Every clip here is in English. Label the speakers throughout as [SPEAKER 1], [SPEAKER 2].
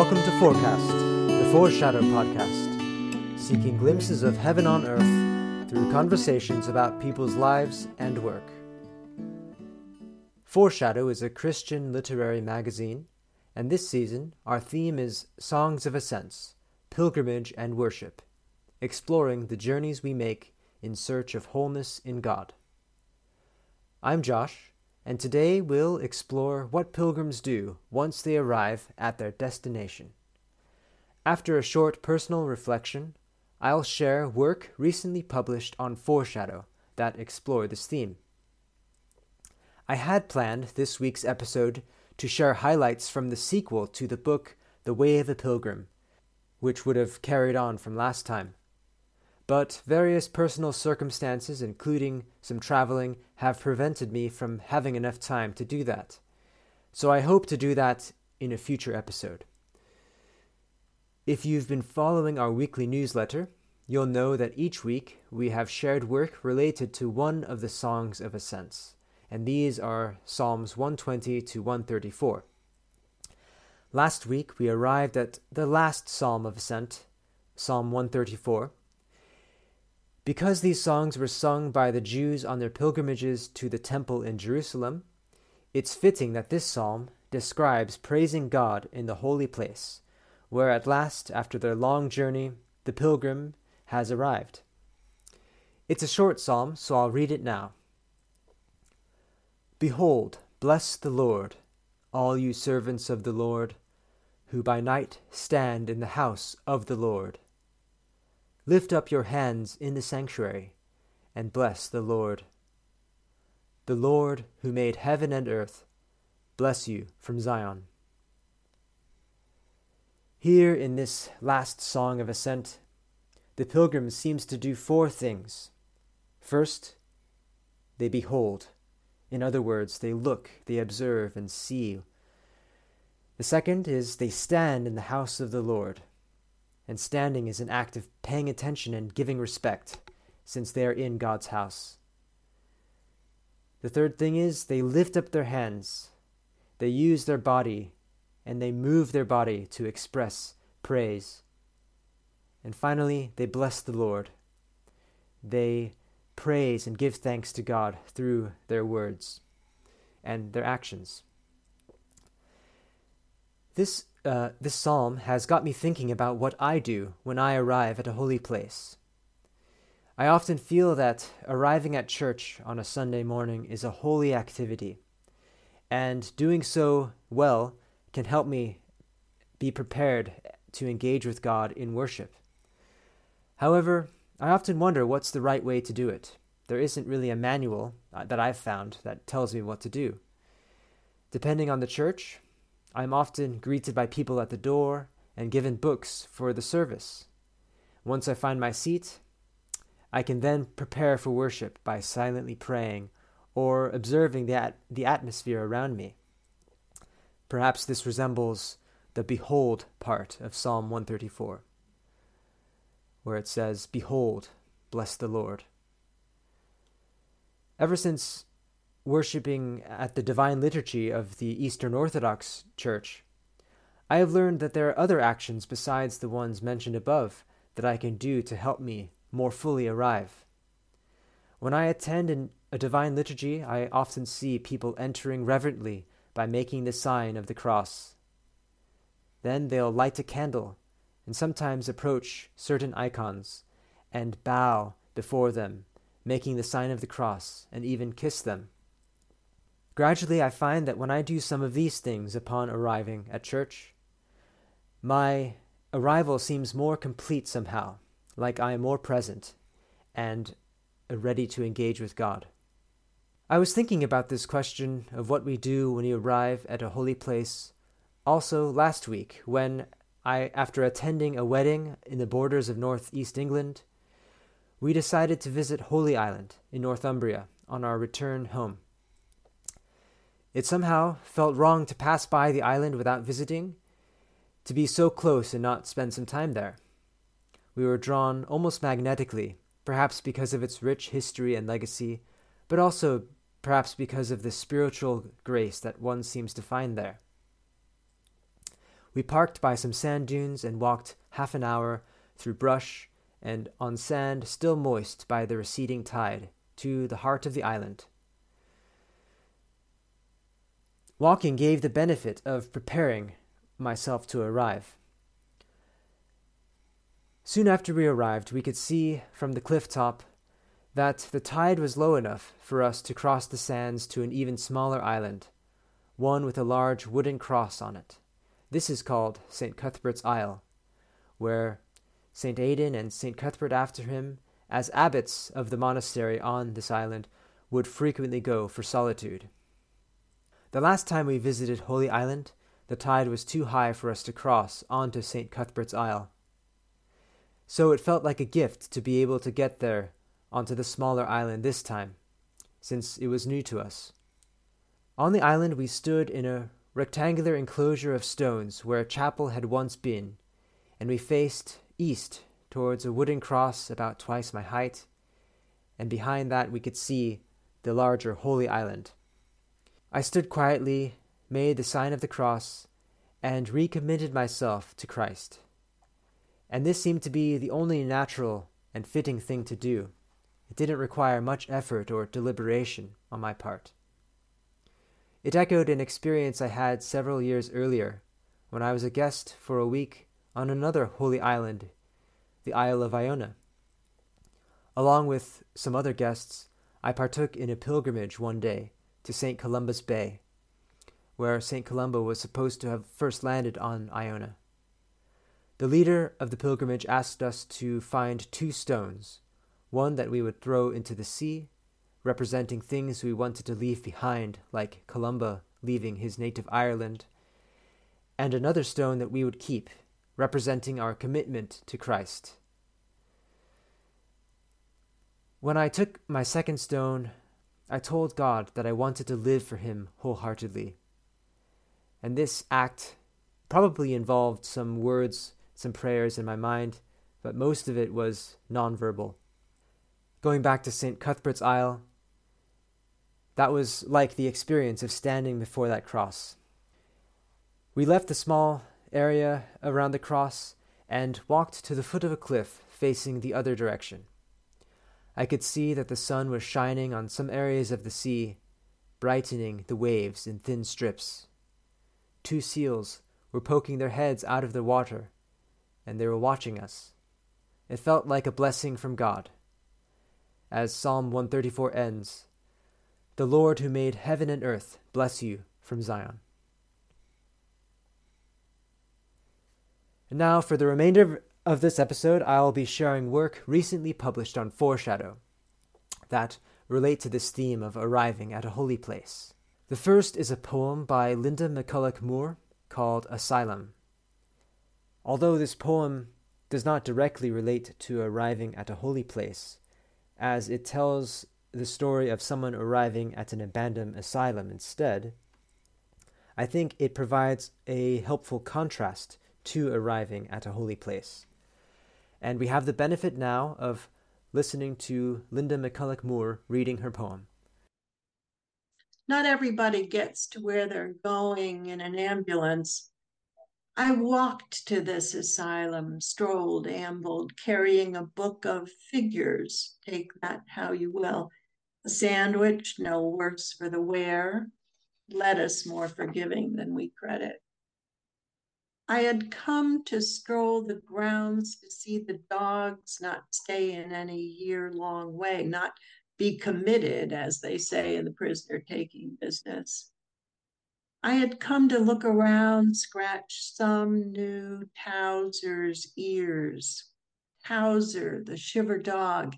[SPEAKER 1] Welcome to Forecast, the Foreshadow podcast, seeking glimpses of heaven on earth through conversations about people's lives and work. Foreshadow is a Christian literary magazine, and this season our theme is Songs of Ascents, Pilgrimage and Worship, exploring the journeys we make in search of wholeness in God. I'm Josh, and today we'll explore what pilgrims do once they arrive at their destination. After a short personal reflection, I'll share work recently published on Foreshadow that explore this theme. I had planned this week's episode to share highlights from the sequel to the book The Way of a Pilgrim, which would have carried on from last time. But various personal circumstances, including some traveling, have prevented me from having enough time to do that. So I hope to do that in a future episode. If you've been following our weekly newsletter, you'll know that each week we have shared work related to one of the songs of ascents, and these are Psalms 120 to 134. Last week we arrived at the last psalm of ascent, Psalm 134 because these songs were sung by the Jews on their pilgrimages to the temple in Jerusalem, it's fitting that this psalm describes praising God in the holy place, where at last, after their long journey, the pilgrim has arrived. It's a short psalm, so I'll read it now. Behold, bless the Lord, all you servants of the Lord, who by night stand in the house of the Lord. Lift up your hands in the sanctuary and bless the Lord. The Lord, who made heaven and earth, bless you from Zion. Here in this last song of ascent, the pilgrim seems to do four things. First, they behold. In other words, they look, they observe, and see. The second is they stand in the house of the Lord and standing is an act of paying attention and giving respect, since they are in God's house. The third thing is they lift up their hands, they use their body, and they move their body to express praise. And finally, they bless the Lord. They praise and give thanks to God through their words and their actions. This uh, this psalm has got me thinking about what I do when I arrive at a holy place. I often feel that arriving at church on a Sunday morning is a holy activity, and doing so well can help me be prepared to engage with God in worship. However, I often wonder what's the right way to do it. There isn't really a manual uh, that I've found that tells me what to do. Depending on the church, I am often greeted by people at the door and given books for the service. Once I find my seat, I can then prepare for worship by silently praying or observing the, at- the atmosphere around me. Perhaps this resembles the behold part of Psalm 134, where it says, Behold, bless the Lord. Ever since worshipping at the divine liturgy of the Eastern Orthodox Church, I have learned that there are other actions besides the ones mentioned above that I can do to help me more fully arrive. When I attend a divine liturgy, I often see people entering reverently by making the sign of the cross. Then they'll light a candle and sometimes approach certain icons and bow before them, making the sign of the cross, and even kiss them. Gradually, I find that when I do some of these things upon arriving at church, my arrival seems more complete somehow, like I am more present and ready to engage with God. I was thinking about this question of what we do when we arrive at a holy place also last week when I, after attending a wedding in the borders of northeast England, we decided to visit Holy Island in Northumbria on our return home. It somehow felt wrong to pass by the island without visiting, to be so close and not spend some time there. We were drawn almost magnetically, perhaps because of its rich history and legacy, but also perhaps because of the spiritual grace that one seems to find there. We parked by some sand dunes and walked half an hour through brush and on sand still moist by the receding tide to the heart of the island. Walking gave the benefit of preparing myself to arrive. Soon after we arrived, we could see from the cliff top that the tide was low enough for us to cross the sands to an even smaller island, one with a large wooden cross on it. This is called St. Cuthbert's Isle, where St. Aidan and St. Cuthbert after him, as abbots of the monastery on this island, would frequently go for solitude. The last time we visited Holy Island, the tide was too high for us to cross onto St. Cuthbert's Isle. So it felt like a gift to be able to get there onto the smaller island this time, since it was new to us. On the island, we stood in a rectangular enclosure of stones where a chapel had once been, and we faced east towards a wooden cross about twice my height, and behind that we could see the larger Holy Island. I stood quietly, made the sign of the cross, and recommitted myself to Christ. And this seemed to be the only natural and fitting thing to do. It didn't require much effort or deliberation on my part. It echoed an experience I had several years earlier when I was a guest for a week on another holy island, the Isle of Iona. Along with some other guests, I partook in a pilgrimage one day to St. Columba's Bay, where St. Columba was supposed to have first landed on Iona. The leader of the pilgrimage asked us to find two stones, one that we would throw into the sea, representing things we wanted to leave behind, like Columba leaving his native Ireland, and another stone that we would keep representing our commitment to Christ. When I took my second stone, I told God that I wanted to live for Him wholeheartedly. And this act probably involved some words, some prayers in my mind, but most of it was nonverbal. Going back to St. Cuthbert's Isle, that was like the experience of standing before that cross. We left the small area around the cross and walked to the foot of a cliff facing the other direction. I could see that the sun was shining on some areas of the sea, brightening the waves in thin strips. Two seals were poking their heads out of the water, and they were watching us. It felt like a blessing from God. As Psalm 134 ends, The Lord who made heaven and earth bless you from Zion. And now, for the remainder of this episode, I'll be sharing work recently published on Foreshadow that relate to this theme of arriving at a holy place. The first is a poem by Linda McCullough Moore called Asylum. Although this poem does not directly relate to arriving at a holy place, as it tells the story of someone arriving at an abandoned asylum instead, I think it provides a helpful contrast to arriving at a holy place. And we have the benefit now of listening to Linda McCullough Moore reading her poem.
[SPEAKER 2] Not everybody gets to where they're going in an ambulance. I walked to this asylum, strolled, ambled, carrying a book of figures. Take that how you will. A sandwich, no worse for the wear. Lettuce more forgiving than we credit. I had come to stroll the grounds to see the dogs not stay in any year long way, not be committed, as they say in the prisoner taking business. I had come to look around, scratch some new Towser's ears. Towser, the shiver dog,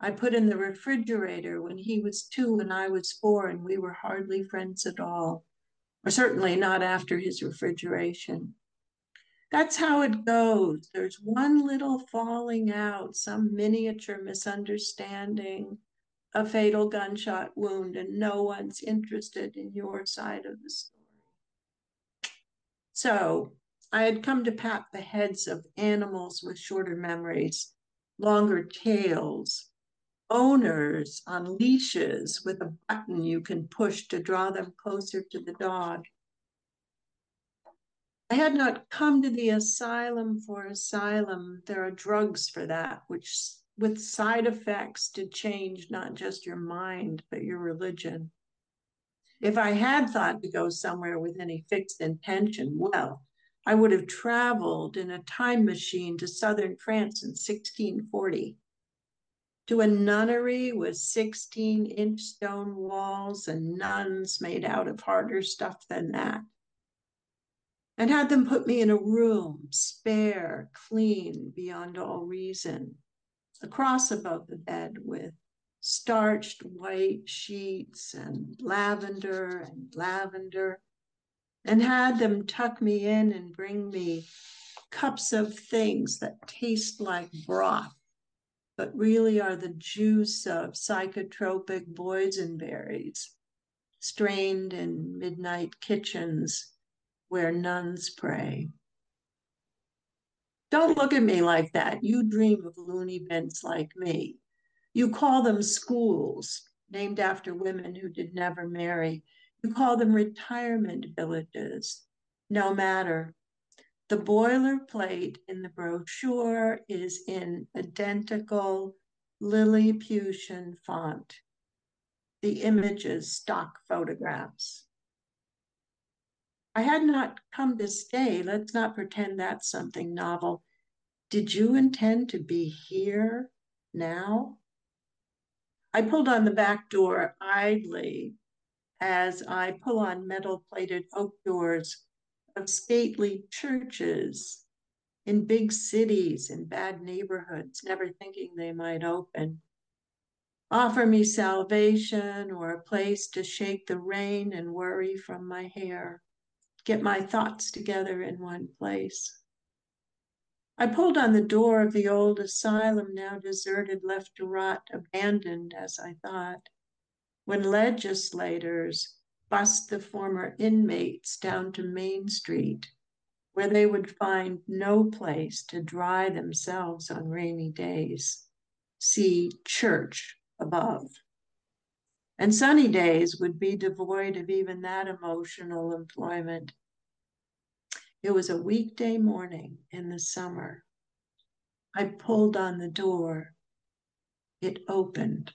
[SPEAKER 2] I put in the refrigerator when he was two and I was four, and we were hardly friends at all, or certainly not after his refrigeration. That's how it goes. There's one little falling out, some miniature misunderstanding, a fatal gunshot wound, and no one's interested in your side of the story. So I had come to pat the heads of animals with shorter memories, longer tails, owners on leashes with a button you can push to draw them closer to the dog. I had not come to the asylum for asylum. There are drugs for that, which with side effects to change not just your mind, but your religion. If I had thought to go somewhere with any fixed intention, well, I would have traveled in a time machine to southern France in 1640 to a nunnery with 16 inch stone walls and nuns made out of harder stuff than that. And had them put me in a room, spare, clean, beyond all reason, a cross above the bed with starched white sheets and lavender and lavender, and had them tuck me in and bring me cups of things that taste like broth, but really are the juice of psychotropic boysenberries, strained in midnight kitchens where nuns pray. Don't look at me like that. You dream of loony bins like me. You call them schools named after women who did never marry. You call them retirement villages. No matter. The boilerplate in the brochure is in identical Lilliputian font. The images stock photographs. I had not come to stay. Let's not pretend that's something novel. Did you intend to be here now? I pulled on the back door idly as I pull on metal plated oak doors of stately churches in big cities in bad neighborhoods, never thinking they might open. Offer me salvation or a place to shake the rain and worry from my hair, get my thoughts together in one place. I pulled on the door of the old asylum, now deserted, left to rot, abandoned, as I thought. When legislators bussed the former inmates down to Main Street, where they would find no place to dry themselves on rainy days. See church above. And sunny days would be devoid of even that emotional employment it was a weekday morning in the summer. I pulled on the door. It opened.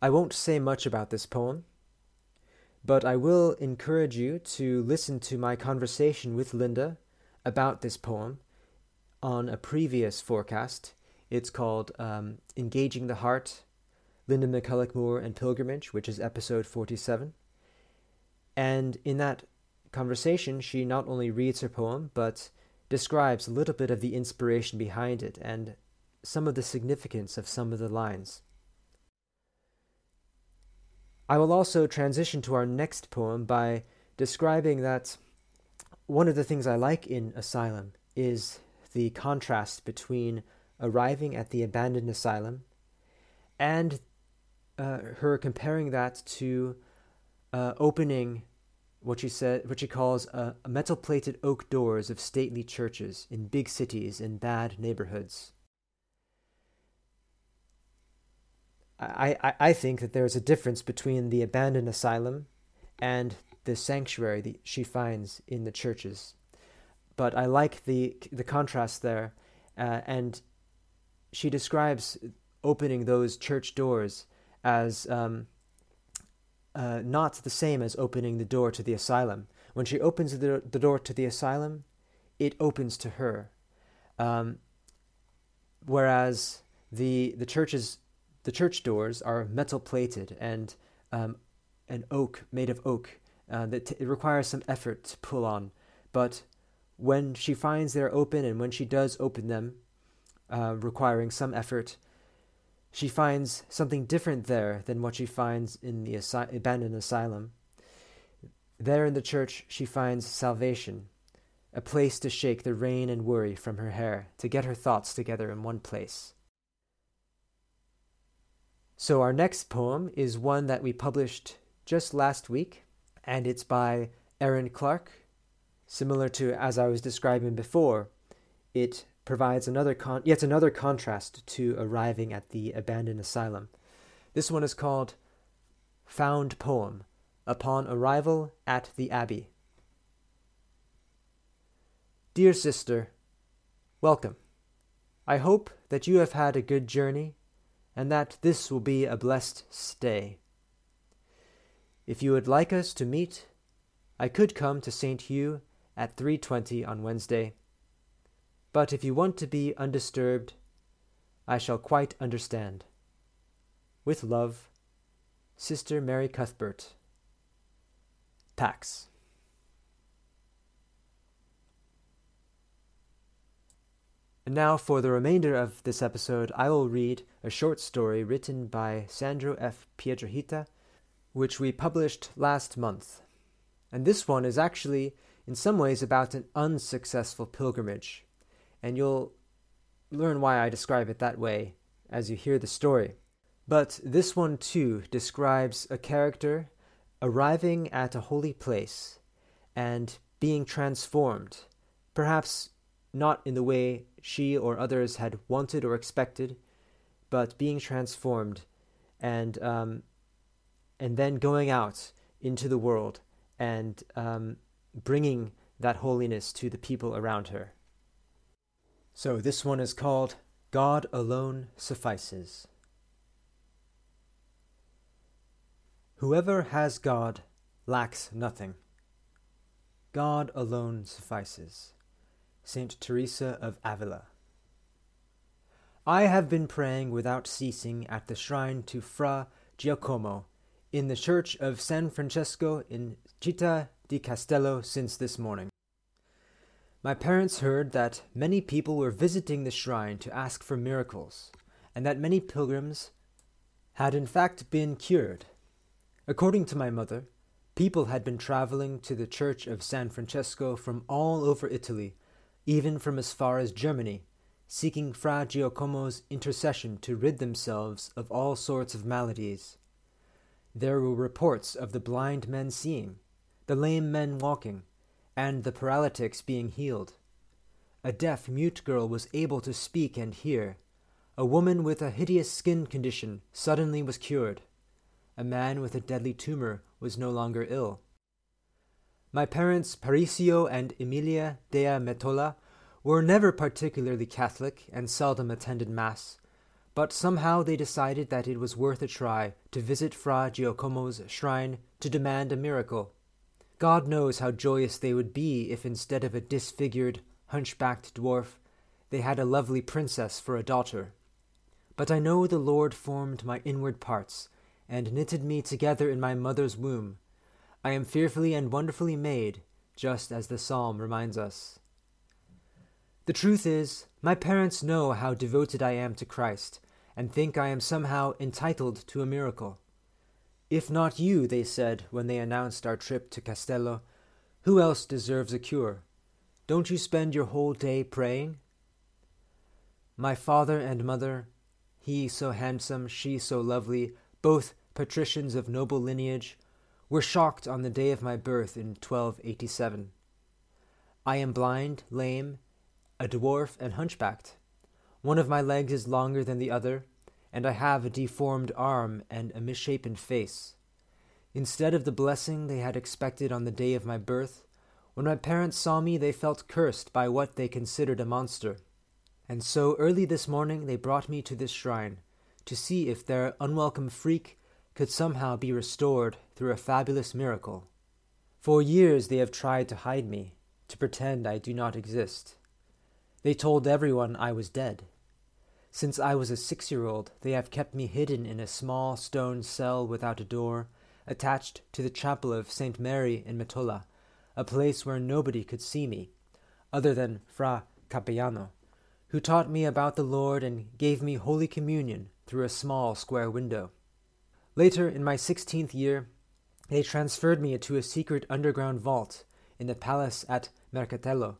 [SPEAKER 1] I won't say much about this poem, but I will encourage you to listen to my conversation with Linda about this poem on a previous forecast. It's called um, Engaging the Heart, Linda McCullough Moore and Pilgrimage, which is episode 47. And in that conversation, she not only reads her poem, but describes a little bit of the inspiration behind it and some of the significance of some of the lines. I will also transition to our next poem by describing that one of the things I like in Asylum is the contrast between arriving at the abandoned asylum and uh, her comparing that to uh, opening what she said, what she calls uh, metal-plated oak doors of stately churches in big cities in bad neighborhoods. I, I, I think that there is a difference between the abandoned asylum and the sanctuary that she finds in the churches. But I like the the contrast there, uh, and she describes opening those church doors as um, uh, not the same as opening the door to the asylum. When she opens the, the door to the asylum, it opens to her. Um, whereas the the churches the church doors are metal plated and um, an oak made of oak uh, that t- it requires some effort to pull on. But when she finds they're open and when she does open them, uh, requiring some effort, she finds something different there than what she finds in the asi- abandoned asylum. There in the church, she finds salvation, a place to shake the rain and worry from her hair, to get her thoughts together in one place. So, our next poem is one that we published just last week, and it's by Erin Clark. Similar to as I was describing before, it provides another con- yet another contrast to arriving at the abandoned asylum. This one is called Found Poem upon arrival at the Abbey. Dear sister, welcome. I hope that you have had a good journey and that this will be a blessed stay. If you would like us to meet, I could come to St. Hugh at 3:20 on Wednesday. But if you want to be undisturbed, I shall quite understand. With love, Sister Mary Cuthbert. Pax. And now, for the remainder of this episode, I will read a short story written by Sandro F. Piedrahita, which we published last month. And this one is actually, in some ways, about an unsuccessful pilgrimage. And you'll learn why I describe it that way as you hear the story. But this one, too, describes a character arriving at a holy place and being transformed, perhaps not in the way she or others had wanted or expected, but being transformed and um, and then going out into the world and um, bringing that holiness to the people around her. So this one is called God Alone Suffices. Whoever has God lacks nothing. God alone suffices. Saint Teresa of Avila. I have been praying without ceasing at the shrine to Fra Giacomo in the church of San Francesco in Città di Castello since this morning. My parents heard that many people were visiting the shrine to ask for miracles, and that many pilgrims had in fact been cured. According to my mother, people had been traveling to the church of San Francesco from all over Italy even from as far as Germany, seeking Fra Giacomo's intercession to rid themselves of all sorts of maladies. There were reports of the blind men seeing, the lame men walking, and the paralytics being healed. A deaf mute girl was able to speak and hear. A woman with a hideous skin condition suddenly was cured. A man with a deadly tumor was no longer ill. My parents, Parisio and Emilia dea Metola, were never particularly Catholic and seldom attended Mass, but somehow they decided that it was worth a try to visit Fra Giacomo's shrine to demand a miracle. God knows how joyous they would be if instead of a disfigured, hunchbacked dwarf, they had a lovely princess for a daughter. But I know the Lord formed my inward parts, and knitted me together in my mother's womb, I am fearfully and wonderfully made, just as the psalm reminds us. The truth is, my parents know how devoted I am to Christ, and think I am somehow entitled to a miracle. If not you, they said when they announced our trip to Castello, who else deserves a cure? Don't you spend your whole day praying? My father and mother, he so handsome, she so lovely, both patricians of noble lineage, were shocked on the day of my birth in 1287. I am blind, lame, a dwarf, and hunchbacked. One of my legs is longer than the other, and I have a deformed arm and a misshapen face. Instead of the blessing they had expected on the day of my birth, when my parents saw me, they felt cursed by what they considered a monster. And so early this morning they brought me to this shrine, to see if their unwelcome freak could somehow be restored through a fabulous miracle. For years they have tried to hide me, to pretend I do not exist. They told everyone I was dead. Since I was a six year old, they have kept me hidden in a small stone cell without a door, attached to the chapel of St. Mary in Metola, a place where nobody could see me, other than Fra Capellano, who taught me about the Lord and gave me Holy Communion through a small square window. Later, in my sixteenth year, they transferred me to a secret underground vault in the palace at Mercatello,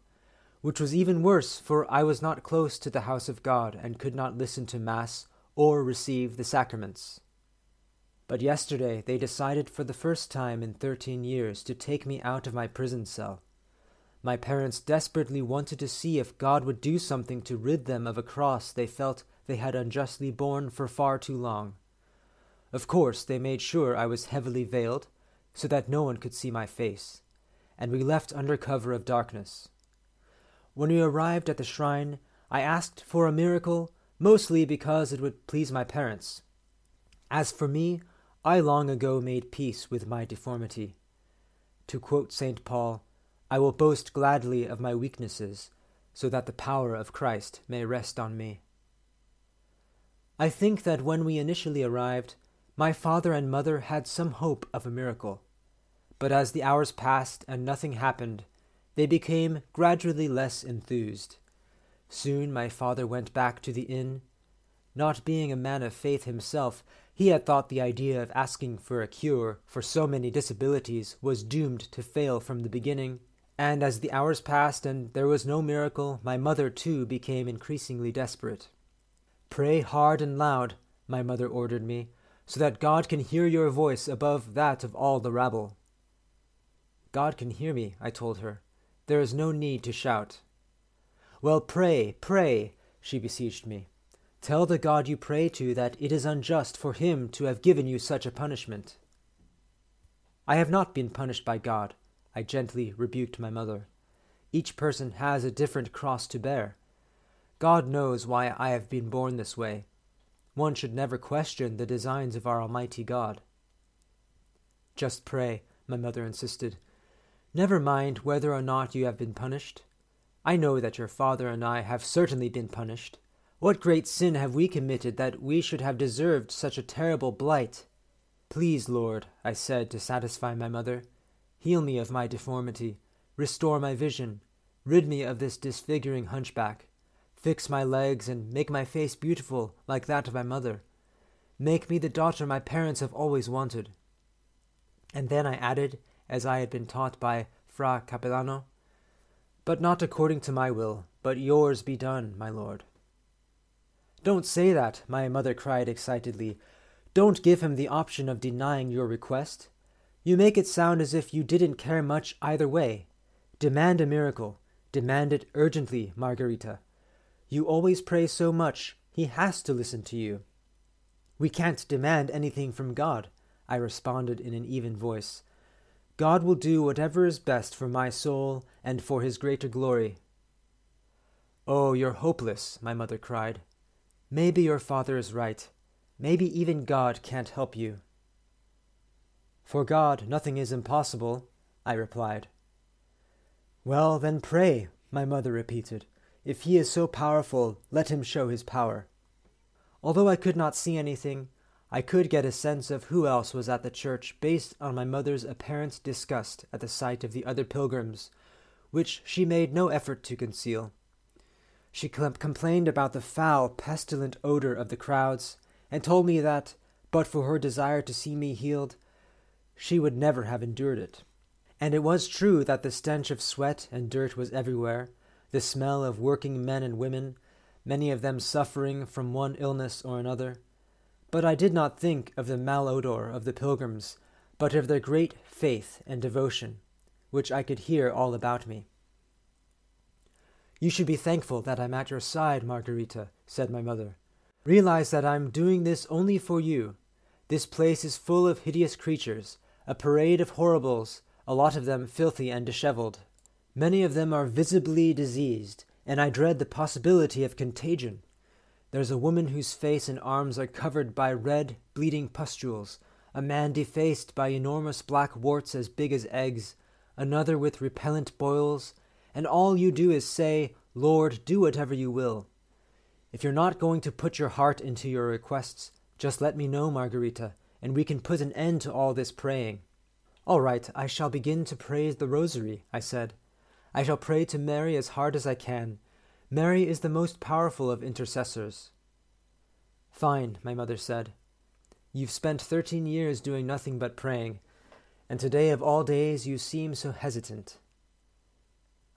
[SPEAKER 1] which was even worse, for I was not close to the house of God and could not listen to Mass or receive the sacraments. But yesterday they decided for the first time in thirteen years to take me out of my prison cell. My parents desperately wanted to see if God would do something to rid them of a cross they felt they had unjustly borne for far too long. Of course, they made sure I was heavily veiled, so that no one could see my face, and we left under cover of darkness. When we arrived at the shrine, I asked for a miracle, mostly because it would please my parents. As for me, I long ago made peace with my deformity. To quote St. Paul, I will boast gladly of my weaknesses, so that the power of Christ may rest on me. I think that when we initially arrived, my father and mother had some hope of a miracle. But as the hours passed and nothing happened, they became gradually less enthused. Soon my father went back to the inn. Not being a man of faith himself, he had thought the idea of asking for a cure for so many disabilities was doomed to fail from the beginning, and as the hours passed and there was no miracle, my mother too became increasingly desperate. Pray hard and loud, my mother ordered me, so that God can hear your voice above that of all the rabble. God can hear me, I told her. There is no need to shout. Well, pray, pray, she beseeched me. Tell the God you pray to that it is unjust for him to have given you such a punishment. I have not been punished by God, I gently rebuked my mother. Each person has a different cross to bear. God knows why I have been born this way. One should never question the designs of our Almighty God. Just pray, my mother insisted. Never mind whether or not you have been punished. I know that your father and I have certainly been punished. What great sin have we committed that we should have deserved such a terrible blight? Please, Lord, I said to satisfy my mother, heal me of my deformity, restore my vision, rid me of this disfiguring hunchback, fix my legs and make my face beautiful like that of my mother. Make me the daughter my parents have always wanted. And then I added, as I had been taught by Fra Capellano, but not according to my will, but yours be done, my lord. Don't say that, my mother cried excitedly. Don't give him the option of denying your request. You make it sound as if you didn't care much either way. Demand a miracle. Demand it urgently, Margarita. You always pray so much, he has to listen to you. We can't demand anything from God, I responded in an even voice. God will do whatever is best for my soul and for his greater glory. Oh, you're hopeless, my mother cried. Maybe your father is right. Maybe even God can't help you. For God, nothing is impossible, I replied. Well, then pray, my mother repeated. If he is so powerful, let him show his power. Although I could not see anything, I could get a sense of who else was at the church based on my mother's apparent disgust at the sight of the other pilgrims, which she made no effort to conceal. She complained about the foul, pestilent odor of the crowds, and told me that, but for her desire to see me healed, she would never have endured it. And it was true that the stench of sweat and dirt was everywhere, the smell of working men and women, many of them suffering from one illness or another, but I did not think of the malodor of the pilgrims, but of their great faith and devotion, which I could hear all about me. You should be thankful that I'm at your side, Margarita, said my mother. Realize that I'm doing this only for you. This place is full of hideous creatures, a parade of horribles, a lot of them filthy and disheveled. Many of them are visibly diseased, and I dread the possibility of contagion. There's a woman whose face and arms are covered by red, bleeding pustules, a man defaced by enormous black warts as big as eggs, another with repellent boils, and all you do is say, Lord, do whatever you will. If you're not going to put your heart into your requests, just let me know, Margarita, and we can put an end to all this praying. All right, I shall begin to pray the rosary, I said. I shall pray to Mary as hard as I can, Mary is the most powerful of intercessors. Fine, my mother said. You've spent thirteen years doing nothing but praying, and today of all days you seem so hesitant.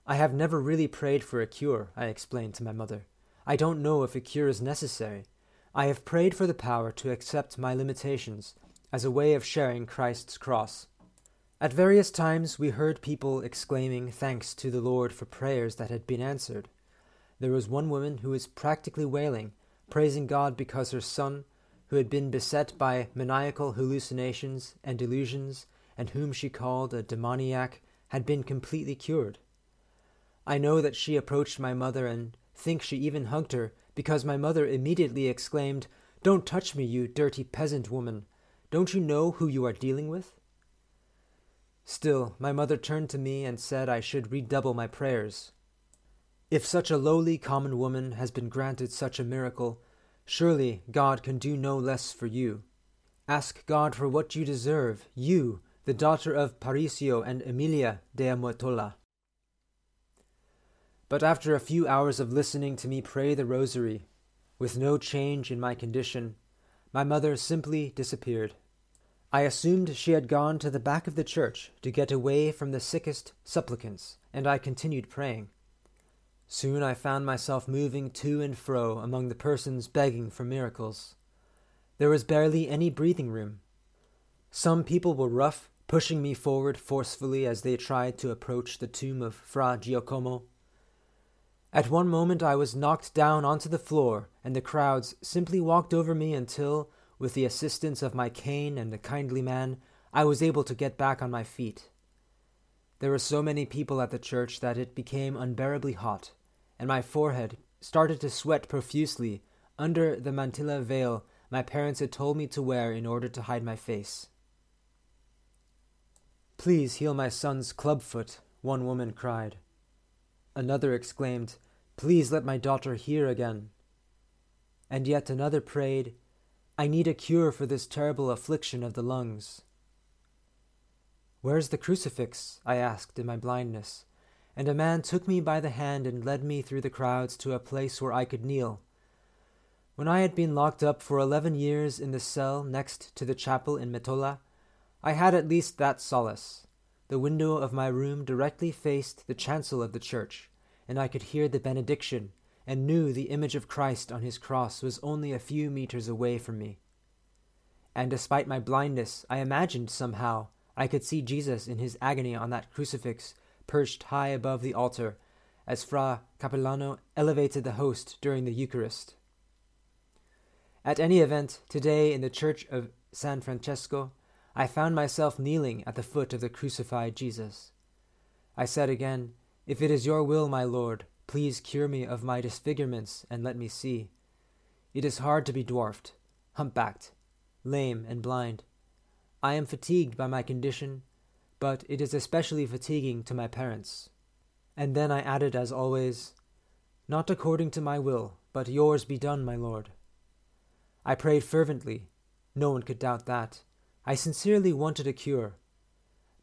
[SPEAKER 1] I have never really prayed for a cure, I explained to my mother. I don't know if a cure is necessary. I have prayed for the power to accept my limitations as a way of sharing Christ's cross. At various times we heard people exclaiming thanks to the Lord for prayers that had been answered there was one woman who was practically wailing, praising God because her son, who had been beset by maniacal hallucinations and delusions, and whom she called a demoniac had been completely cured. I know that she approached my mother and think she even hugged her because my mother immediately exclaimed, Don't touch me, you dirty peasant woman. Don't you know who you are dealing with? Still, my mother turned to me and said I should redouble my prayers. If such a lowly common woman has been granted such a miracle, surely God can do no less for you. Ask God for what you deserve, you, the daughter of Parisio and Emilia de Amotola. But after a few hours of listening to me pray the rosary, with no change in my condition, my mother simply disappeared. I assumed she had gone to the back of the church to get away from the sickest supplicants, and I continued praying. Soon I found myself moving to and fro among the persons begging for miracles. There was barely any breathing room. Some people were rough, pushing me forward forcefully as they tried to approach the tomb of Fra Giacomo. At one moment I was knocked down onto the floor, and the crowds simply walked over me until, with the assistance of my cane and a kindly man, I was able to get back on my feet. There were so many people at the church that it became unbearably hot and my forehead started to sweat profusely under the mantilla veil my parents had told me to wear in order to hide my face. Please heal my son's club foot, one woman cried. Another exclaimed, Please let my daughter hear again. And yet another prayed, I need a cure for this terrible affliction of the lungs. Where's the crucifix? I asked in my blindness and a man took me by the hand and led me through the crowds to a place where I could kneel. When I had been locked up for eleven years in the cell next to the chapel in Metola, I had at least that solace. The window of my room directly faced the chancel of the church, and I could hear the benediction and knew the image of Christ on his cross was only a few meters away from me. And despite my blindness, I imagined somehow I could see Jesus in his agony on that crucifix perched high above the altar, as Fra Capellano elevated the host during the Eucharist. At any event, today in the church of San Francesco, I found myself kneeling at the foot of the crucified Jesus. I said again, If it is your will, my Lord, please cure me of my disfigurements and let me see. It is hard to be dwarfed, humpbacked, lame, and blind. I am fatigued by my condition but it is especially fatiguing to my parents. And then I added, as always, Not according to my will, but yours be done, my Lord. I prayed fervently. No one could doubt that. I sincerely wanted a cure.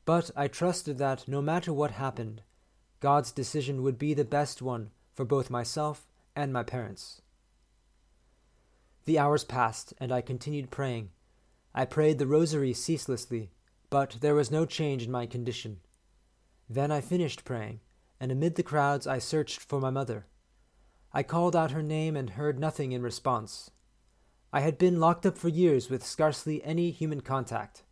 [SPEAKER 1] But I trusted that no matter what happened, God's decision would be the best one for both myself and my parents. The hours passed, and I continued praying. I prayed the rosary ceaselessly, but there was no change in my condition. Then I finished praying, and amid the crowds I searched for my mother. I called out her name and heard nothing in response. I had been locked up for years with scarcely any human contact.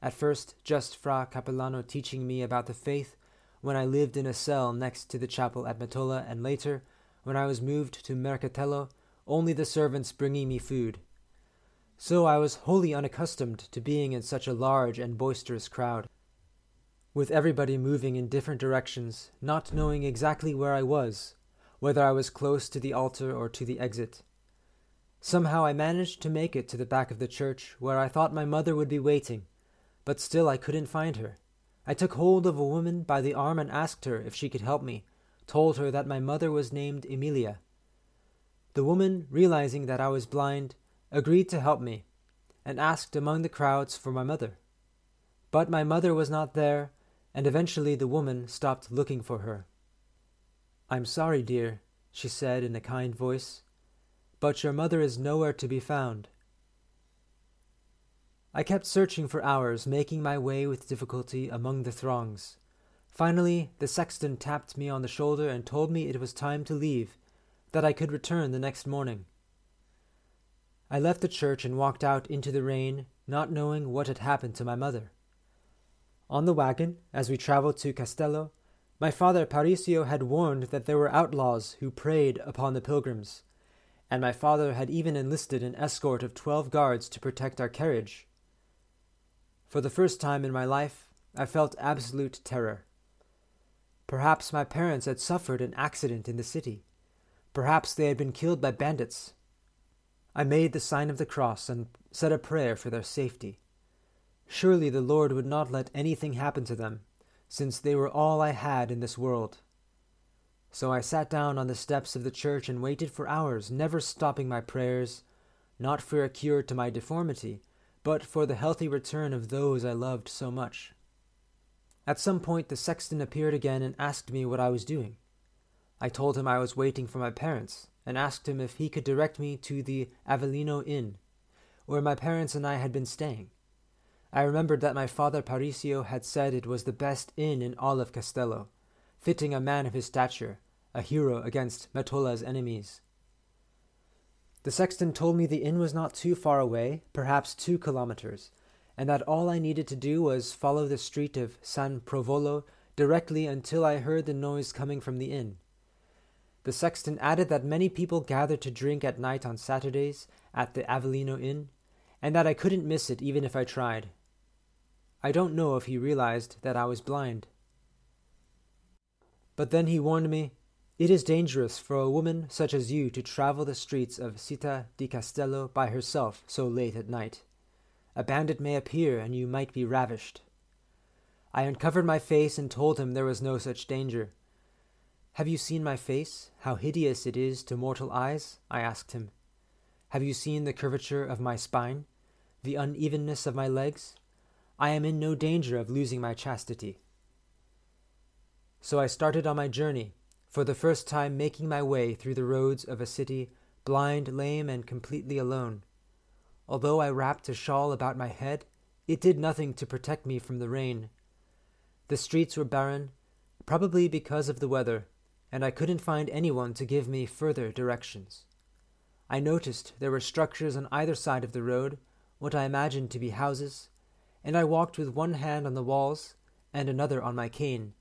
[SPEAKER 1] At first, just Fra Capellano teaching me about the faith when I lived in a cell next to the chapel at Metola, and later, when I was moved to Mercatello, only the servants bringing me food. So I was wholly unaccustomed to being in such a large and boisterous crowd, with everybody moving in different directions, not knowing exactly where I was, whether I was close to the altar or to the exit. Somehow I managed to make it to the back of the church, where I thought my mother would be waiting, but still I couldn't find her. I took hold of a woman by the arm and asked her if she could help me, told her that my mother was named Emilia. The woman, realizing that I was blind, agreed to help me, and asked among the crowds for my mother. But my mother was not there, and eventually the woman stopped looking for her. I'm sorry, dear, she said in a kind voice, but your mother is nowhere to be found. I kept searching for hours, making my way with difficulty among the throngs. Finally, the sexton tapped me on the shoulder and told me it was time to leave, that I could return the next morning. I left the church and walked out into the rain, not knowing what had happened to my mother. On the wagon, as we traveled to Castello, my father Parisio had warned that there were outlaws who preyed upon the pilgrims, and my father had even enlisted an escort of twelve guards to protect our carriage. For the first time in my life, I felt absolute terror. Perhaps my parents had suffered an accident in the city. Perhaps they had been killed by bandits. I made the sign of the cross and said a prayer for their safety. Surely the Lord would not let anything happen to them, since they were all I had in this world. So I sat down on the steps of the church and waited for hours, never stopping my prayers, not for a cure to my deformity, but for the healthy return of those I loved so much. At some point, the sexton appeared again and asked me what I was doing. I told him I was waiting for my parents, and asked him if he could direct me to the Avellino Inn, where my parents and I had been staying. I remembered that my father Parisio had said it was the best inn in all of Castello, fitting a man of his stature, a hero against Metola's enemies. The sexton told me the inn was not too far away, perhaps two kilometers, and that all I needed to do was follow the street of San Provolo directly until I heard the noise coming from the inn. The sexton added that many people gathered to drink at night on Saturdays at the Avellino Inn, and that I couldn't miss it even if I tried. I don't know if he realized that I was blind. But then he warned me it is dangerous for a woman such as you to travel the streets of Città di Castello by herself so late at night. A bandit may appear and you might be ravished. I uncovered my face and told him there was no such danger. Have you seen my face, how hideous it is to mortal eyes? I asked him. Have you seen the curvature of my spine, the unevenness of my legs? I am in no danger of losing my chastity. So I started on my journey, for the first time making my way through the roads of a city, blind, lame, and completely alone. Although I wrapped a shawl about my head, it did nothing to protect me from the rain. The streets were barren, probably because of the weather, and I couldn't find anyone to give me further directions. I noticed there were structures on either side of the road, what I imagined to be houses, and I walked with one hand on the walls and another on my cane,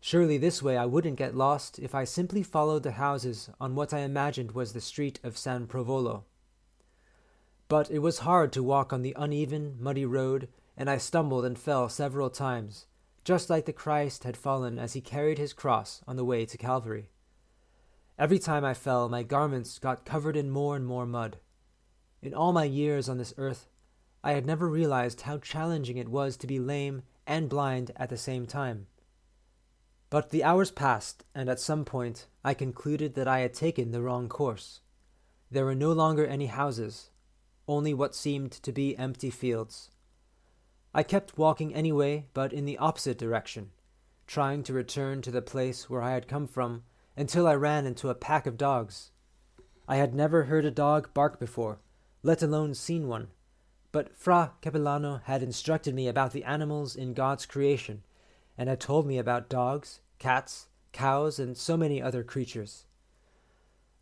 [SPEAKER 1] Surely this way I wouldn't get lost if I simply followed the houses on what I imagined was the street of San Provolo. But it was hard to walk on the uneven, muddy road, and I stumbled and fell several times, just like the Christ had fallen as he carried his cross on the way to Calvary. Every time I fell, my garments got covered in more and more mud. In all my years on this earth, I had never realized how challenging it was to be lame and blind at the same time. But the hours passed, and at some point I concluded that I had taken the wrong course. There were no longer any houses, only what seemed to be empty fields. I kept walking anyway, but in the opposite direction, trying to return to the place where I had come from, until I ran into a pack of dogs. I had never heard a dog bark before, let alone seen one, but Fra Capellano had instructed me about the animals in God's creation and had told me about dogs, cats, cows, and so many other creatures.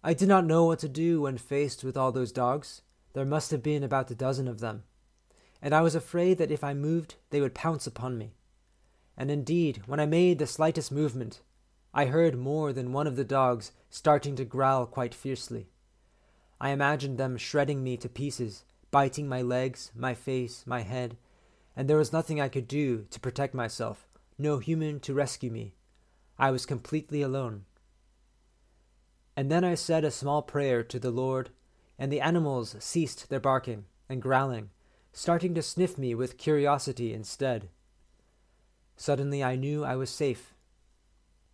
[SPEAKER 1] I did not know what to do when faced with all those dogs. There must have been about a dozen of them, and I was afraid that if I moved, they would pounce upon me. And indeed, when I made the slightest movement, I heard more than one of the dogs starting to growl quite fiercely. I imagined them shredding me to pieces, biting my legs, my face, my head, and there was nothing I could do to protect myself no human to rescue me. I was completely alone. And then I said a small prayer to the Lord, and the animals ceased their barking and growling, starting to sniff me with curiosity instead. Suddenly I knew I was safe.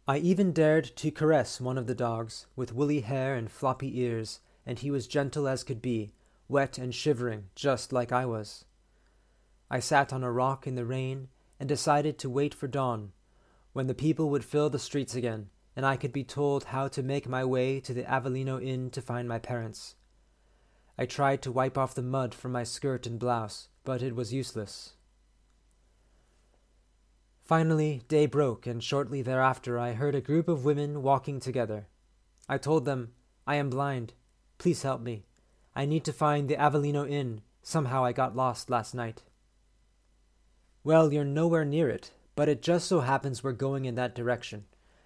[SPEAKER 1] I even dared to caress one of the dogs, with woolly hair and floppy ears, and he was gentle as could be, wet and shivering, just like I was. I sat on a rock in the rain and decided to wait for dawn, when the people would fill the streets again, and I could be told how to make my way to the Avellino Inn to find my parents. I tried to wipe off the mud from my skirt and blouse, but it was useless. Finally, day broke, and shortly thereafter I heard a group of women walking together. I told them, I am blind. Please help me. I need to find the Avellino Inn. Somehow I got lost last night. Well, you're nowhere near it, but it just so happens we're going in that direction.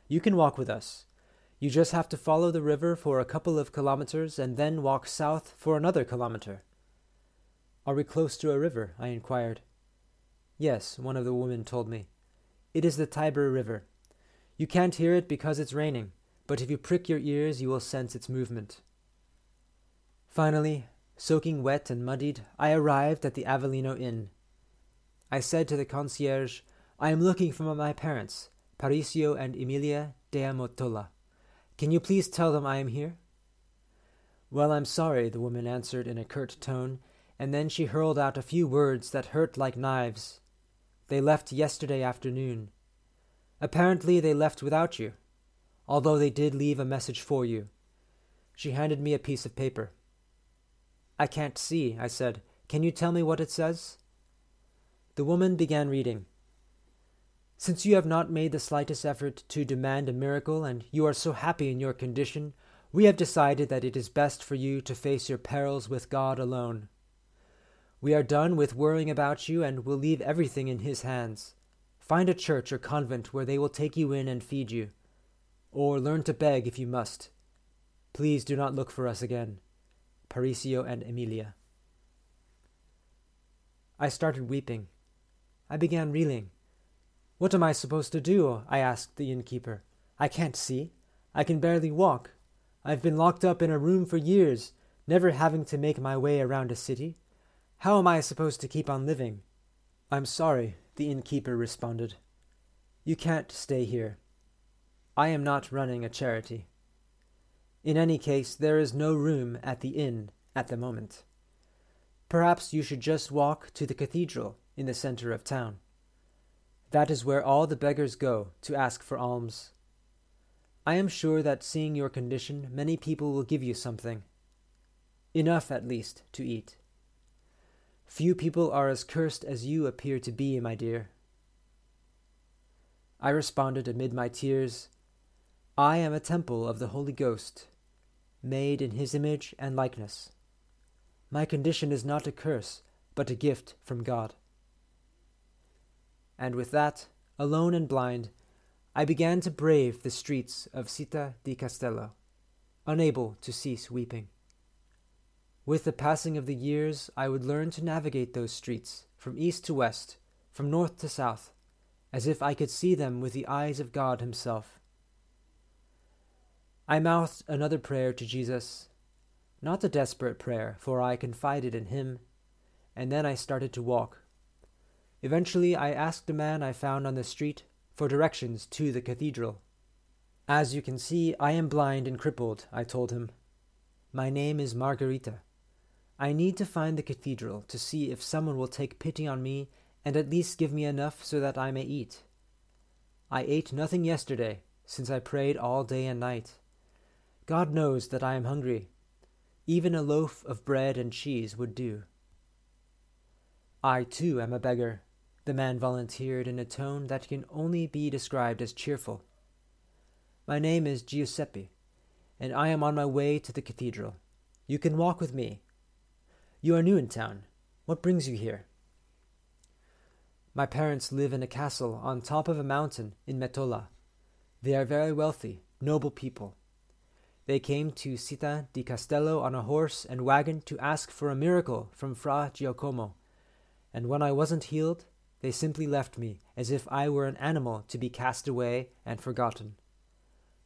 [SPEAKER 1] You can walk with us. You just have to follow the river for a couple of kilometers and then walk south for another kilometer. Are we close to a river? I inquired. Yes, one of the women told me. It is the Tiber River. You can't hear it because it's raining, but if you prick your ears, you will sense its movement. Finally, soaking wet and muddied, I arrived at the Avellino Inn. I said to the concierge, I am looking for my parents, Parisio and Emilia Dea Metola. Can you please tell them I am here? Well, I'm sorry, the woman answered in a curt tone, and then she hurled out a few words that hurt like knives. They left yesterday afternoon. Apparently, they left without you, although they did leave a message for you. She handed me a piece of paper. I can't see, I said. Can you tell me what it says? The woman began reading. Since you have not made the slightest effort to demand a miracle, and you are so happy in your condition, we have decided that it is best for you to face your perils with God alone. We are done with worrying about you and will leave everything in His hands. Find a church or convent where they will take you in and feed you, or learn to beg if you must. Please do not look for us again. Parisio and Emilia. I started weeping. I began reeling. What am I supposed to do? I asked the innkeeper. I can't see. I can barely walk. I've been locked up in a room for years, never having to make my way around a city. How am I supposed to keep on living? I'm sorry, the innkeeper responded. You can't stay here. I am not running a charity. In any case, there is no room at the inn at the moment. Perhaps you should just walk to the cathedral in the center of town. That is where all the beggars go to ask for alms. I am sure that seeing your condition, many people will give you something. Enough, at least, to eat. Few people are as cursed as you appear to be, my dear. I responded amid my tears, I am a temple of the Holy Ghost, made in his image and likeness. My condition is not a curse, but a gift from God. And with that, alone and blind, I began to brave the streets of Città di Castello, unable to cease weeping. With the passing of the years, I would learn to navigate those streets from east to west, from north to south, as if I could see them with the eyes of God Himself. I mouthed another prayer to Jesus, not a desperate prayer, for I confided in Him, and then I started to walk. Eventually, I asked a man I found on the street for directions to the cathedral. As you can see, I am blind and crippled, I told him. My name is Margarita. I need to find the cathedral to see if someone will take pity on me and at least give me enough so that I may eat. I ate nothing yesterday, since I prayed all day and night. God knows that I am hungry. Even a loaf of bread and cheese would do. I, too, am a beggar, the man volunteered in a tone that can only be described as cheerful. My name is Giuseppe, and I am on my way to the cathedral. You can walk with me, you are new in town. What brings you here? My parents live in a castle on top of a mountain in Metola. They are very wealthy, noble people. They came to Città di Castello on a horse and wagon to ask for a miracle from Fra Giacomo, and when I wasn't healed, they simply left me as if I were an animal to be cast away and forgotten.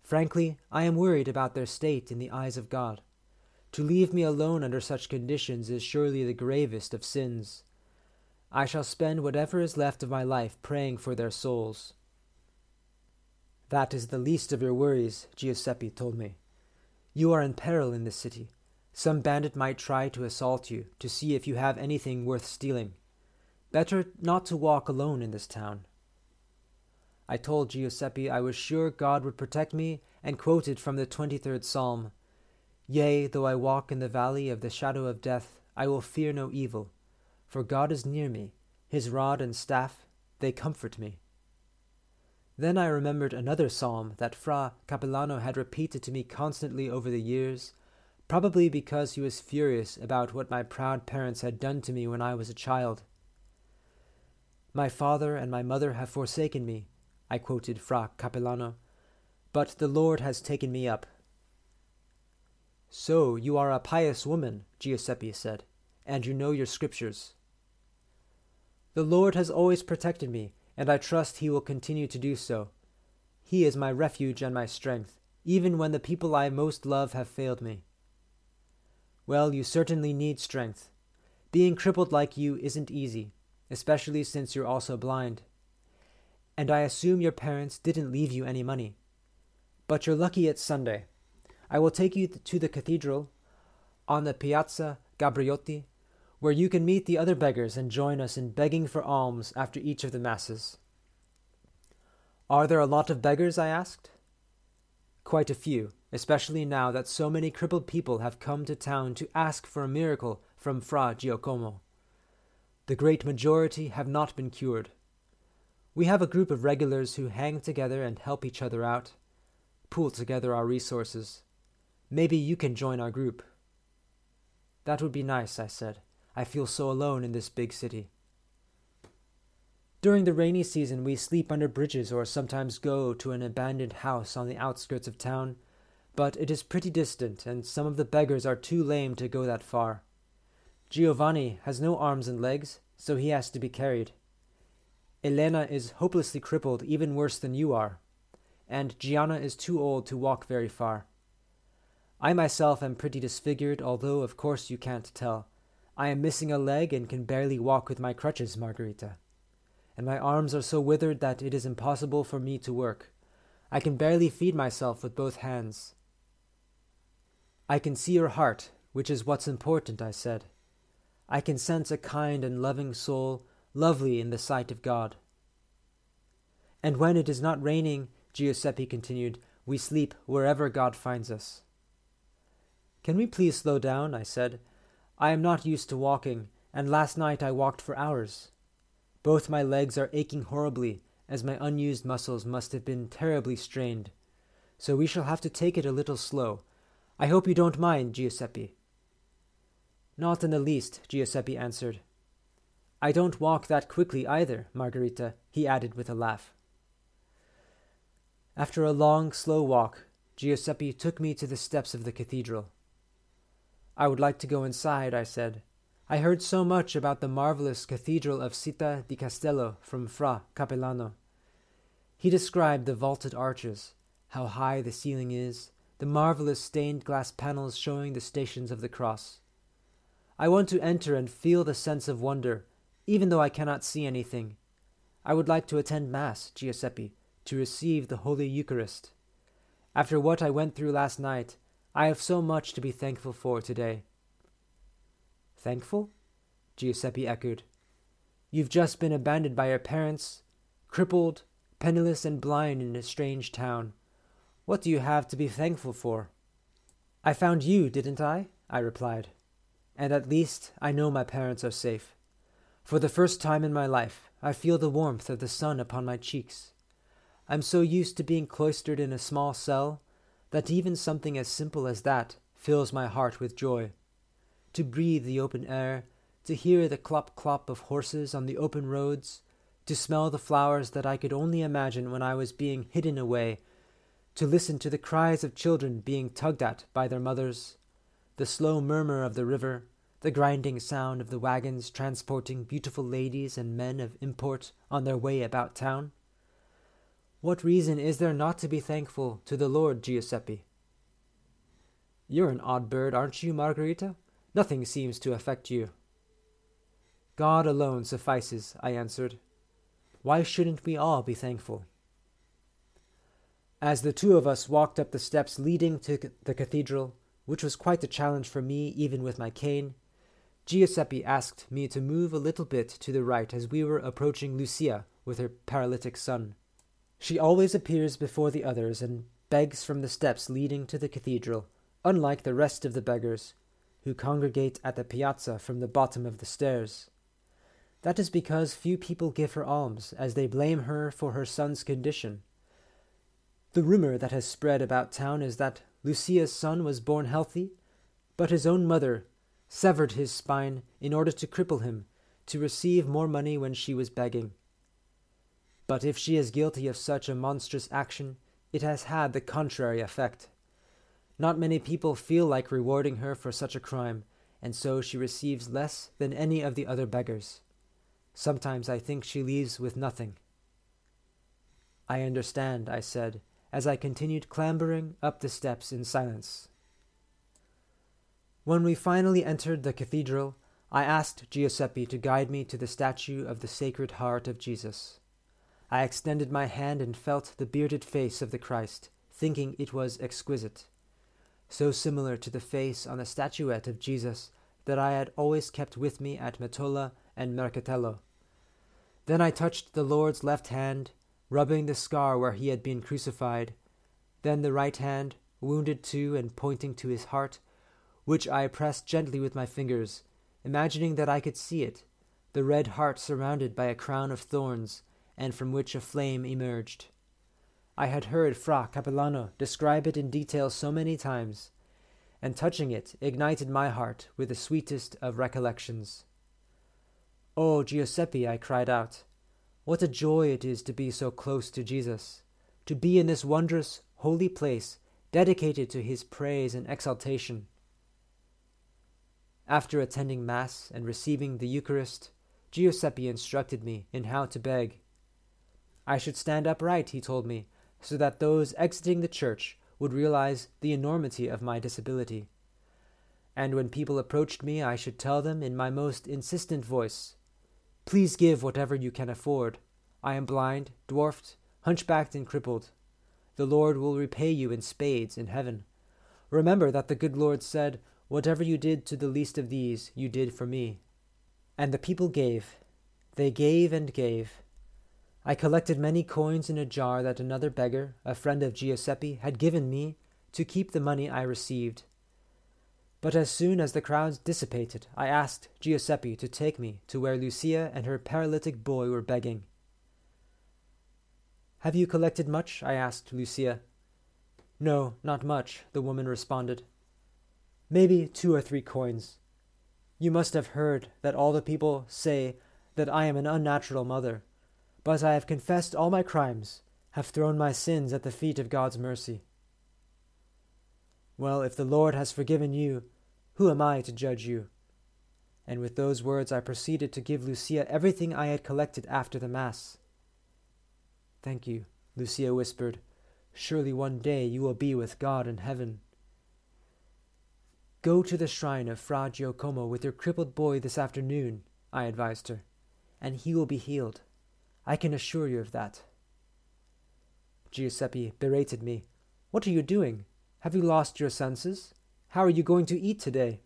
[SPEAKER 1] Frankly, I am worried about their state in the eyes of God. To leave me alone under such conditions is surely the gravest of sins. I shall spend whatever is left of my life praying for their souls. That is the least of your worries, Giuseppe told me. You are in peril in this city. Some bandit might try to assault you to see if you have anything worth stealing. Better not to walk alone in this town. I told Giuseppe I was sure God would protect me and quoted from the twenty third Psalm Yea, though I walk in the valley of the shadow of death, I will fear no evil, for God is near me, his rod and staff, they comfort me. Then I remembered another psalm that Fra Capellano had repeated to me constantly over the years, probably because he was furious about what my proud parents had done to me when I was a child. My father and my mother have forsaken me, I quoted Fra Capellano, but the Lord has taken me up so you are a pious woman, Giuseppe said, and you know your scriptures. The Lord has always protected me, and I trust He will continue to do so. He is my refuge and my strength, even when the people I most love have failed me. Well, you certainly need strength. Being crippled like you isn't easy, especially since you're also blind. And I assume your parents didn't leave you any money. But you're lucky it's Sunday. I will take you to the cathedral on the Piazza Gabriotti, where you can meet the other beggars and join us in begging for alms after each of the masses. Are there a lot of beggars? I asked. Quite a few, especially now that so many crippled people have come to town to ask for a miracle from Fra Giacomo. The great majority have not been cured. We have a group of regulars who hang together and help each other out, pool together our resources. Maybe you can join our group. That would be nice, I said. I feel so alone in this big city. During the rainy season, we sleep under bridges or sometimes go to an abandoned house on the outskirts of town, but it is pretty distant, and some of the beggars are too lame to go that far. Giovanni has no arms and legs, so he has to be carried. Elena is hopelessly crippled, even worse than you are, and Gianna is too old to walk very far. I myself am pretty disfigured, although of course you can't tell. I am missing a leg and can barely walk with my crutches, Margarita. And my arms are so withered that it is impossible for me to work. I can barely feed myself with both hands. I can see your heart, which is what's important, I said. I can sense a kind and loving soul, lovely in the sight of God. And when it is not raining, Giuseppe continued, we sleep wherever God finds us. Can we please slow down? I said. I am not used to walking, and last night I walked for hours. Both my legs are aching horribly, as my unused muscles must have been terribly strained. So we shall have to take it a little slow. I hope you don't mind, Giuseppe. Not in the least, Giuseppe answered. I don't walk that quickly either, Margarita, he added with a laugh. After a long, slow walk, Giuseppe took me to the steps of the cathedral. I would like to go inside, I said. I heard so much about the marvelous cathedral of Città di Castello from Fra Capellano. He described the vaulted arches, how high the ceiling is, the marvelous stained glass panels showing the stations of the cross. I want to enter and feel the sense of wonder, even though I cannot see anything. I would like to attend Mass, Giuseppe, to receive the Holy Eucharist. After what I went through last night, I have so much to be thankful for today. Thankful? Giuseppe echoed. You've just been abandoned by your parents, crippled, penniless, and blind in a strange town. What do you have to be thankful for? I found you, didn't I? I replied. And at least I know my parents are safe. For the first time in my life, I feel the warmth of the sun upon my cheeks. I'm so used to being cloistered in a small cell that even something as simple as that fills my heart with joy. To breathe the open air, to hear the clop clop of horses on the open roads, to smell the flowers that I could only imagine when I was being hidden away, to listen to the cries of children being tugged at by their mothers, the slow murmur of the river, the grinding sound of the wagons transporting beautiful ladies and men of import on their way about town. What reason is there not to be thankful to the Lord, Giuseppe? You're an odd bird, aren't you, Margarita? Nothing seems to affect you. God alone suffices, I answered. Why shouldn't we all be thankful? As the two of us walked up the steps leading to the cathedral, which was quite a challenge for me even with my cane, Giuseppe asked me to move a little bit to the right as we were approaching Lucia with her paralytic son. She always appears before the others and begs from the steps leading to the cathedral, unlike the rest of the beggars, who congregate at the piazza from the bottom of the stairs. That is because few people give her alms, as they blame her for her son's condition. The rumor that has spread about town is that Lucia's son was born healthy, but his own mother severed his spine in order to cripple him, to receive more money when she was begging. But if she is guilty of such a monstrous action, it has had the contrary effect. Not many people feel like rewarding her for such a crime, and so she receives less than any of the other beggars. Sometimes I think she leaves with nothing. I understand, I said, as I continued clambering up the steps in silence. When we finally entered the cathedral, I asked Giuseppe to guide me to the statue of the Sacred Heart of Jesus. I extended my hand and felt the bearded face of the Christ, thinking it was exquisite, so similar to the face on the statuette of Jesus that I had always kept with me at Metola and Mercatello. Then I touched the Lord's left hand, rubbing the scar where he had been crucified, then the right hand, wounded too and pointing to his heart, which I pressed gently with my fingers, imagining that I could see it, the red heart surrounded by a crown of thorns, and from which a flame emerged. I had heard Fra Capellano describe it in detail so many times, and touching it ignited my heart with the sweetest of recollections. Oh, Giuseppe, I cried out, what a joy it is to be so close to Jesus, to be in this wondrous, holy place dedicated to his praise and exaltation. After attending Mass and receiving the Eucharist, Giuseppe instructed me in how to beg. I should stand upright, he told me, so that those exiting the church would realize the enormity of my disability. And when people approached me, I should tell them in my most insistent voice, Please give whatever you can afford. I am blind, dwarfed, hunchbacked, and crippled. The Lord will repay you in spades in heaven. Remember that the good Lord said, Whatever you did to the least of these, you did for me. And the people gave. They gave and gave. I collected many coins in a jar that another beggar, a friend of Giuseppe, had given me to keep the money I received. But as soon as the crowds dissipated, I asked Giuseppe to take me to where Lucia and her paralytic boy were begging. Have you collected much? I asked Lucia. No, not much, the woman responded. Maybe two or three coins. You must have heard that all the people say that I am an unnatural mother, but I have confessed all my crimes, have thrown my sins at the feet of God's mercy. Well, if the Lord has forgiven you, who am I to judge you? And with those words I proceeded to give Lucia everything I had collected after the Mass. Thank you, Lucia whispered. Surely one day you will be with God in heaven. Go to the shrine of Fra Giacomo with your crippled boy this afternoon, I advised her, and he will be healed. I can assure you of that. Giuseppe berated me. What are you doing? Have you lost your senses? How are you going to eat today?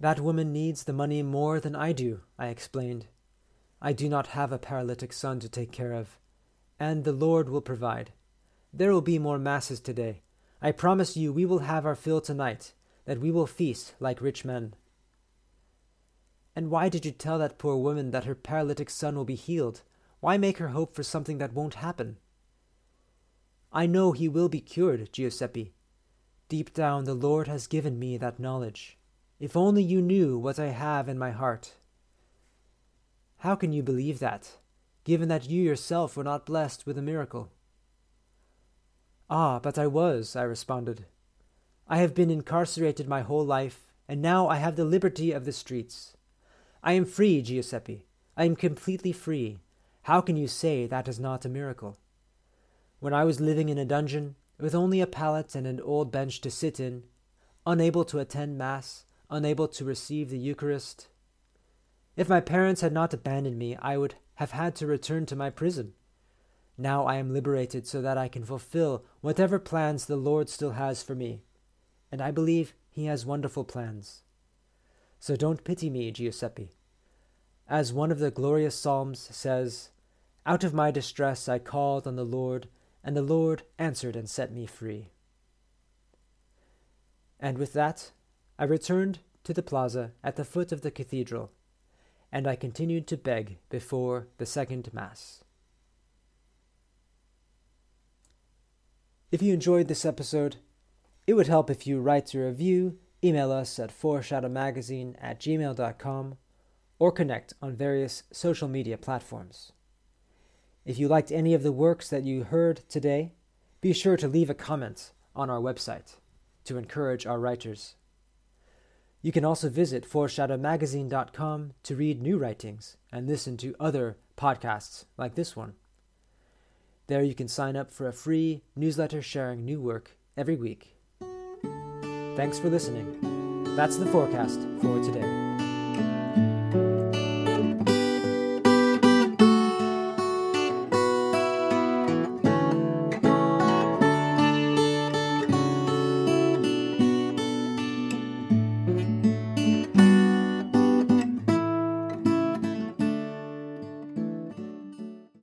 [SPEAKER 1] That woman needs the money more than I do, I explained. I do not have a paralytic son to take care of, and the Lord will provide. There will be more masses today. I promise you we will have our fill tonight, that we will feast like rich men. And why did you tell that poor woman that her paralytic son will be healed? Why make her hope for something that won't happen? I know he will be cured, Giuseppe. Deep down, the Lord has given me that knowledge. If only you knew what I have in my heart. How can you believe that, given that you yourself were not blessed with a miracle? Ah, but I was, I responded. I have been incarcerated my whole life, and now I have the liberty of the streets. I am free, Giuseppe. I am completely free. How can you say that is not a miracle? When I was living in a dungeon, with only a pallet and an old bench to sit in, unable to attend Mass, unable to receive the Eucharist, if my parents had not abandoned me, I would have had to return to my prison. Now I am liberated so that I can fulfill whatever plans the Lord still has for me and I believe he has wonderful plans. So don't pity me, Giuseppe. As one of the glorious Psalms says, Out of my distress I called on the Lord, and the Lord answered and set me free. And with that, I returned to the plaza at the foot of the cathedral, and I continued to beg before the second Mass. If you enjoyed this episode, it would help if you write a review, email us at foreshadowmagazine at gmail.com, or connect on various social media platforms. If you liked any of the works that you heard today, be sure to leave a comment on our website to encourage our writers. You can also visit foreshadowmagazine.com to read new writings and listen to other podcasts like this one. There you can sign up for a free newsletter sharing new work every week. Thanks for listening. That's the forecast for today.